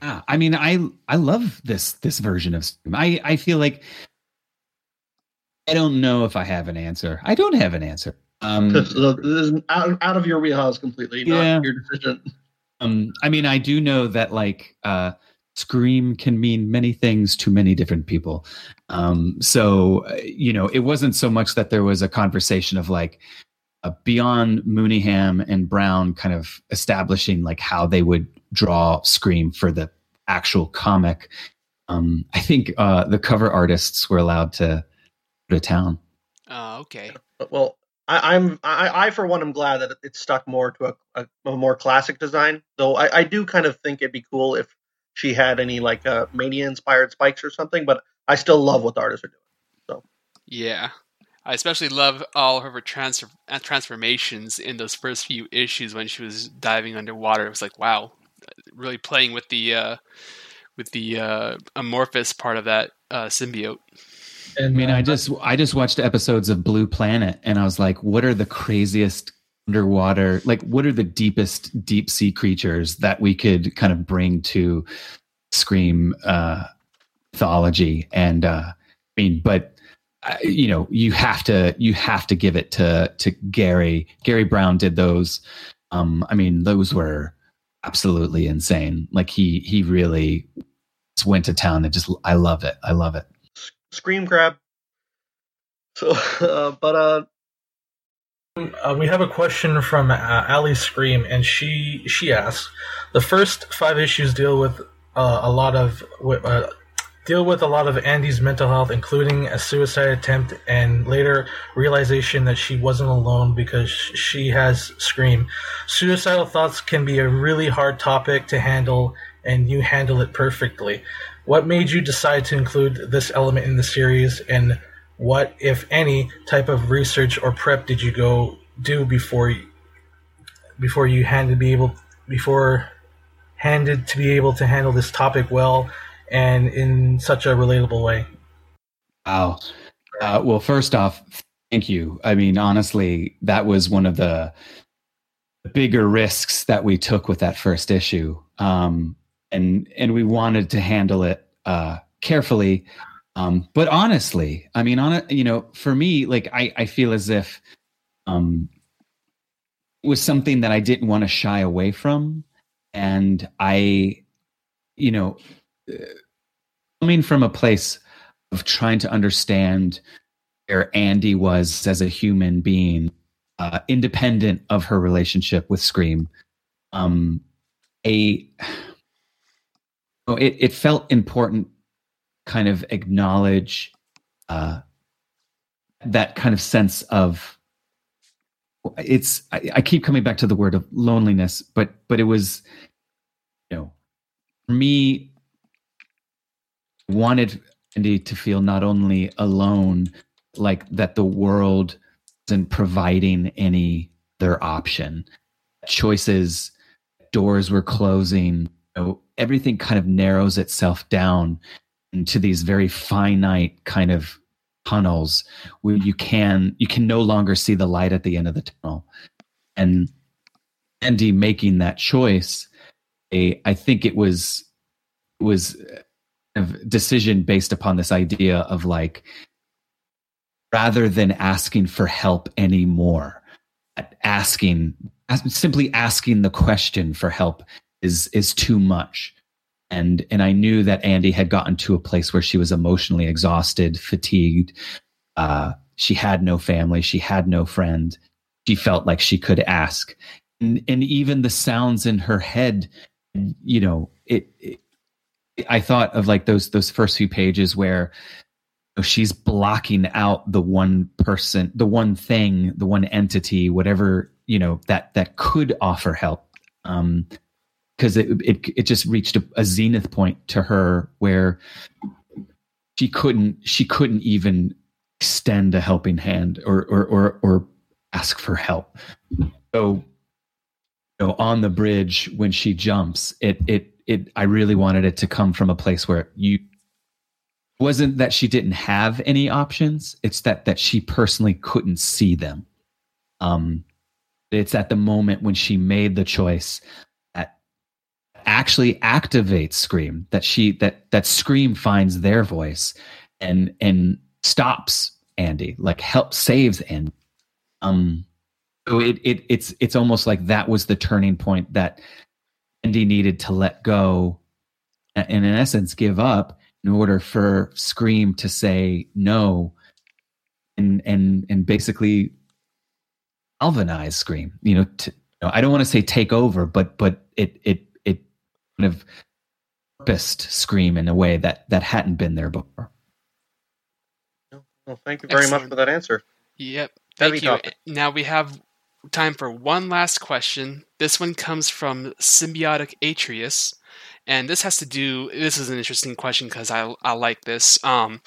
Yeah, I mean, I I love this this version of Scream. I I feel like I don't know if I have an answer. I don't have an answer. Um, this is out, out of your wheelhouse completely, not Yeah. your decision. Um, I mean, I do know that like uh, scream can mean many things to many different people. Um, so uh, you know, it wasn't so much that there was a conversation of like uh, beyond Mooneyham and Brown kind of establishing like how they would draw scream for the actual comic. Um, I think uh, the cover artists were allowed to to town. uh, okay. Well, I, I'm I, I for one am glad that it, it stuck more to a, a, a more classic design. Though I, I do kind of think it'd be cool if she had any like uh, mania inspired spikes or something. But I still love what the artists are doing. So yeah. I especially love all of her transfer- uh, transformations in those first few issues when she was diving underwater. It was like, wow, really playing with the uh, with the uh, amorphous part of that uh, symbiote. And I mean, uh, I just I just watched episodes of Blue Planet, and I was like, what are the craziest underwater, like, what are the deepest deep sea creatures that we could kind of bring to Scream uh, mythology? And uh, I mean, but uh, you know, you have to you have to give it to to Gary. Gary Brown did those. Um, I mean, those were absolutely insane. Like he he really went to town and just I love it. I love it. Scream crab. So, uh, but uh, Uh, we have a question from uh, Ali Scream, and she she asks: the first five issues deal with uh, a lot of uh, deal with a lot of Andy's mental health, including a suicide attempt, and later realization that she wasn't alone because she has Scream. Suicidal thoughts can be a really hard topic to handle, and you handle it perfectly. What made you decide to include this element in the series, and what, if any, type of research or prep did you go do before you, before you handed be able before handed to be able to handle this topic well and in such a relatable way? Wow. Uh, well, first off, thank you. I mean, honestly, that was one of the bigger risks that we took with that first issue, um, and and we wanted to handle it uh, carefully. Um, but honestly, I mean, on it, you know, for me, like I, I feel as if um, was something that I didn't want to shy away from, and I, you know, uh, coming from a place of trying to understand where Andy was as a human being, uh, independent of her relationship with Scream. Um, a oh, it it felt important, kind of acknowledge uh, that kind of sense of it's. I, I keep coming back to the word of loneliness, but but it was, you know, for me wanted Andy to feel not only alone, like that the world isn't providing any other option. Choices, doors were closing. You know, everything kind of narrows itself down, into these very finite kind of tunnels where you can you can no longer see the light at the end of the tunnel. And andy making that choice a, I think it was was a decision based upon this idea of like rather than asking for help anymore asking simply asking the question for help is is too much. And and i knew that andy had gotten to a place where she was emotionally exhausted fatigued. Uh, she had no family. She had no friend. She felt like she could ask. And, and even the sounds in her head you know it, it I thought of like those those first few pages where she's blocking out the one person, the one thing, the one entity, whatever you know that that could offer help. Um, because it, it it just reached a, a zenith point to her where she couldn't she couldn't even extend a helping hand or or or, or ask for help. So you know, on the bridge when she jumps, it it it I really wanted it to come from a place where you wasn't that she didn't have any options it's that that she personally couldn't see them um it's at the moment when she made the choice actually activates scream that she that that scream finds their voice and and stops andy like help saves andy um so it, it it's it's almost like that was the turning point that Andy needed to let go and in essence give up in order for Scream to say no and and and basically galvanize Scream. You know, to, you know I don't want to say take over, but but it it kind of purposed Scream in a way that that hadn't been there before. Well, thank you very Excellent. much for that answer. Yep. Thank you. Now we have time for one last question. This one comes from Symbiotic Atreus. And this has to do. This is an interesting question because I I like this. Um,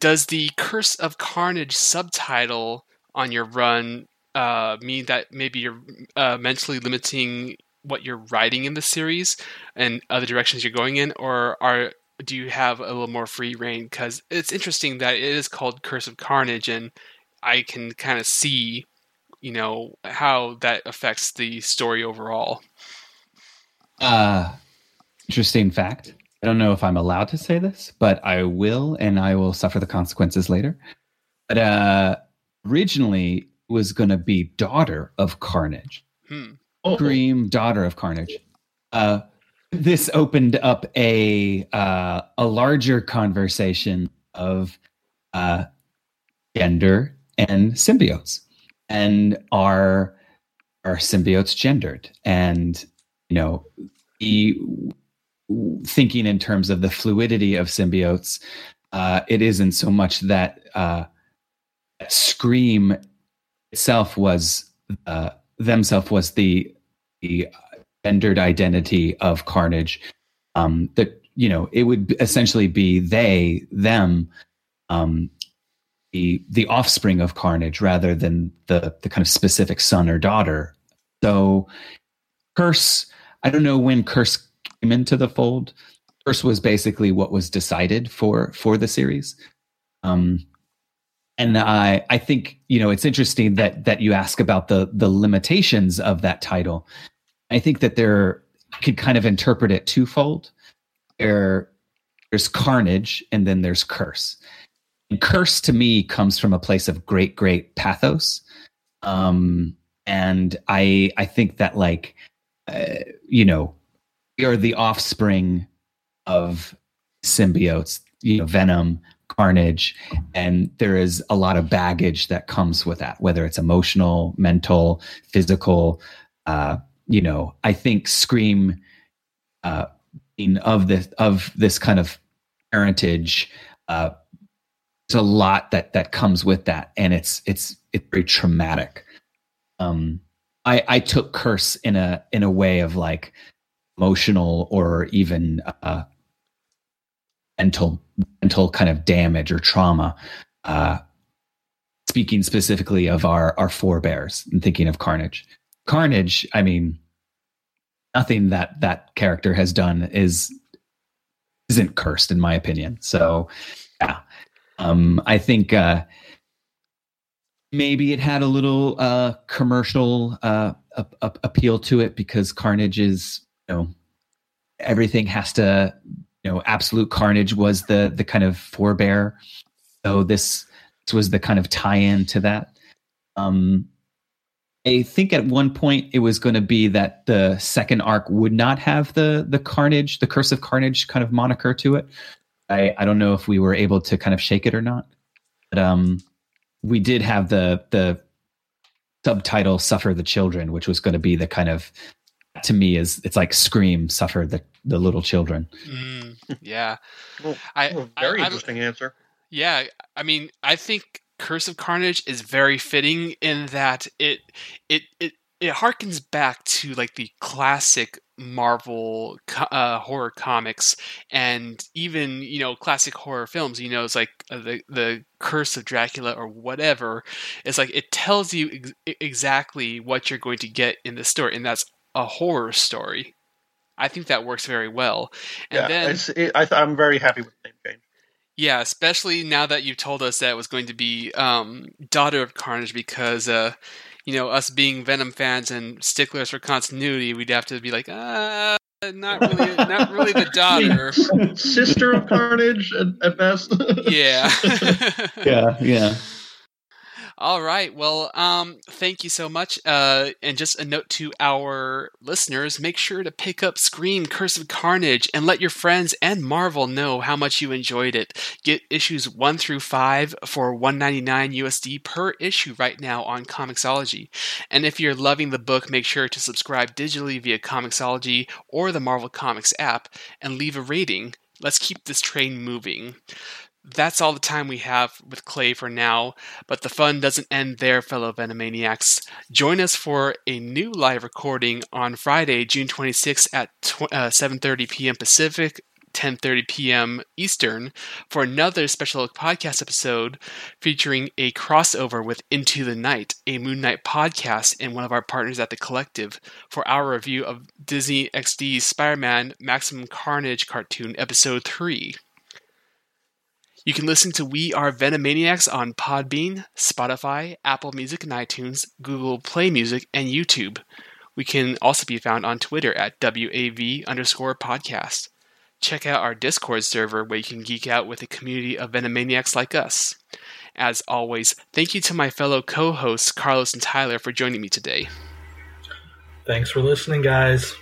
does the Curse of Carnage subtitle on your run uh, mean that maybe you're uh, mentally limiting what you're writing in the series and other directions you're going in, or are do you have a little more free reign? Because it's interesting that it is called Curse of Carnage, and I can kind of see you know how that affects the story overall. Uh interesting fact. I don't know if I'm allowed to say this, but I will, and I will suffer the consequences later. But uh originally was going to be daughter of Carnage. Hmm. Oh. Scream, daughter of Carnage. Uh, this opened up a uh, a larger conversation of uh, gender and symbiotes and are are symbiotes gendered and you know the thinking in terms of the fluidity of symbiotes uh, it isn't so much that uh, scream itself was uh, themself was the the gendered identity of carnage um, that you know it would essentially be they them um, the the offspring of Carnage rather than the the kind of specific son or daughter. So Curse, I don't know when Curse came into the fold. Curse was basically what was decided for for the series. Um, and I I think you know it's interesting that that you ask about the the limitations of that title. I think that there could kind of interpret it twofold. There there's carnage and then there's curse curse to me comes from a place of great great pathos um and i i think that like uh, you know we are the offspring of symbiotes you know venom carnage and there is a lot of baggage that comes with that whether it's emotional mental physical uh you know i think scream uh of this of this kind of parentage uh there's a lot that that comes with that, and it's it's it's very traumatic. Um, I I took curse in a in a way of like emotional or even uh, mental mental kind of damage or trauma. Uh, speaking specifically of our our forebears and thinking of Carnage. Carnage, I mean, nothing that that character has done is isn't cursed in my opinion. So yeah, um, I think uh, maybe it had a little uh, commercial uh, appeal to it because Carnage is you know everything has to you know absolute carnage was the the kind of forebear. So this this was the kind of tie-in to that. Um i think at one point it was going to be that the second arc would not have the the carnage the curse of carnage kind of moniker to it. I i don't know if we were able to kind of shake it or not but um we did have the the subtitle suffer the children which was going to be the kind of to me is it's like scream suffer the the little children mm, yeah well, I, well, very I, interesting I, answer yeah i mean i think curse of carnage is very fitting in that it it it it harkens back to like the classic Marvel uh, horror comics and even you know classic horror films. You know, it's like uh, the the Curse of Dracula or whatever. It's like it tells you ex- exactly what you're going to get in the story, and that's a horror story. I think that works very well. And yeah, then it, I am very happy with the name change. Yeah, especially now that you told us that it was going to be um, Daughter of Carnage, because uh, you know us being Venom fans and sticklers for continuity, we'd have to be like, uh, not really, not really the daughter, sister of Carnage at, at best. yeah, yeah, yeah. All right. Well, um, thank you so much. Uh, and just a note to our listeners: make sure to pick up Scream: Curse of Carnage and let your friends and Marvel know how much you enjoyed it. Get issues one through five for 199 USD per issue right now on Comixology. And if you're loving the book, make sure to subscribe digitally via Comixology or the Marvel Comics app and leave a rating. Let's keep this train moving that's all the time we have with Clay for now, but the fun doesn't end there, fellow Venomaniacs. Join us for a new live recording on Friday, June 26th at tw- uh, 7.30 p.m. Pacific, 10:30 p.m. Eastern for another special podcast episode featuring a crossover with Into the Night, a Moon Knight podcast and one of our partners at the collective for our review of Disney XD's Spider-Man Maximum Carnage cartoon episode 3. You can listen to We Are Venomaniacs on Podbean, Spotify, Apple Music and iTunes, Google Play Music, and YouTube. We can also be found on Twitter at WAV underscore podcast. Check out our Discord server where you can geek out with a community of Venomaniacs like us. As always, thank you to my fellow co hosts, Carlos and Tyler, for joining me today. Thanks for listening, guys.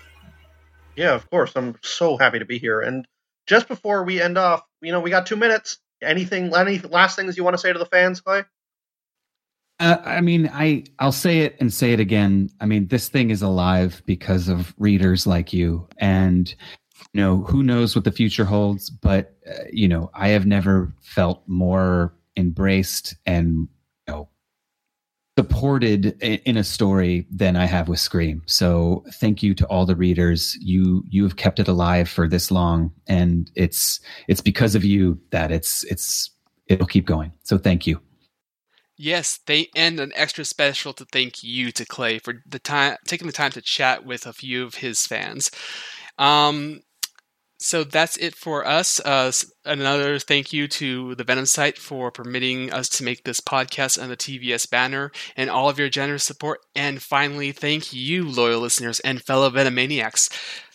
Yeah, of course. I'm so happy to be here. And just before we end off, you know, we got two minutes. Anything, any last things you want to say to the fans, Clay? Uh, I mean, I I'll say it and say it again. I mean, this thing is alive because of readers like you, and you know who knows what the future holds. But uh, you know, I have never felt more embraced and supported in a story than I have with Scream. So thank you to all the readers. You you have kept it alive for this long, and it's it's because of you that it's it's it'll keep going. So thank you. Yes, they end an extra special to thank you to Clay for the time taking the time to chat with a few of his fans. Um, so that's it for us. Uh, another thank you to the Venom site for permitting us to make this podcast on the TVS banner and all of your generous support. And finally, thank you, loyal listeners and fellow Venomaniacs.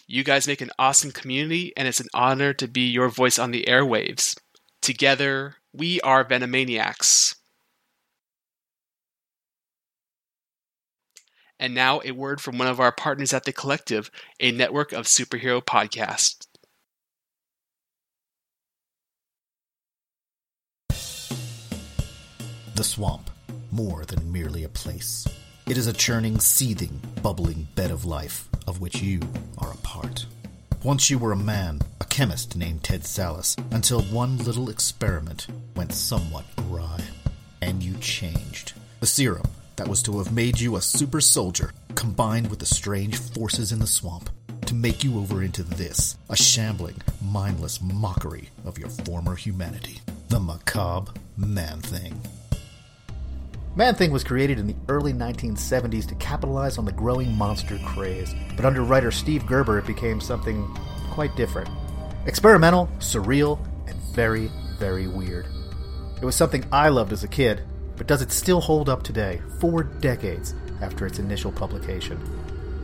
You guys make an awesome community, and it's an honor to be your voice on the airwaves. Together, we are Venomaniacs. And now, a word from one of our partners at the Collective, a network of superhero podcasts. The swamp, more than merely a place. It is a churning, seething, bubbling bed of life, of which you are a part. Once you were a man, a chemist named Ted Sallis, until one little experiment went somewhat awry. And you changed. The serum that was to have made you a super soldier, combined with the strange forces in the swamp, to make you over into this, a shambling, mindless mockery of your former humanity. The macabre man thing. Man Thing was created in the early 1970s to capitalize on the growing monster craze, but under writer Steve Gerber it became something quite different. Experimental, surreal, and very, very weird. It was something I loved as a kid, but does it still hold up today, four decades after its initial publication?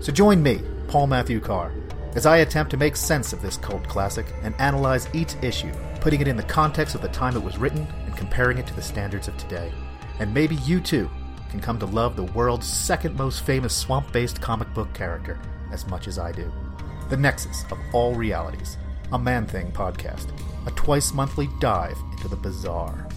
So join me, Paul Matthew Carr, as I attempt to make sense of this cult classic and analyze each issue, putting it in the context of the time it was written and comparing it to the standards of today. And maybe you too can come to love the world's second most famous swamp based comic book character as much as I do. The Nexus of All Realities, a Man Thing podcast, a twice monthly dive into the bizarre.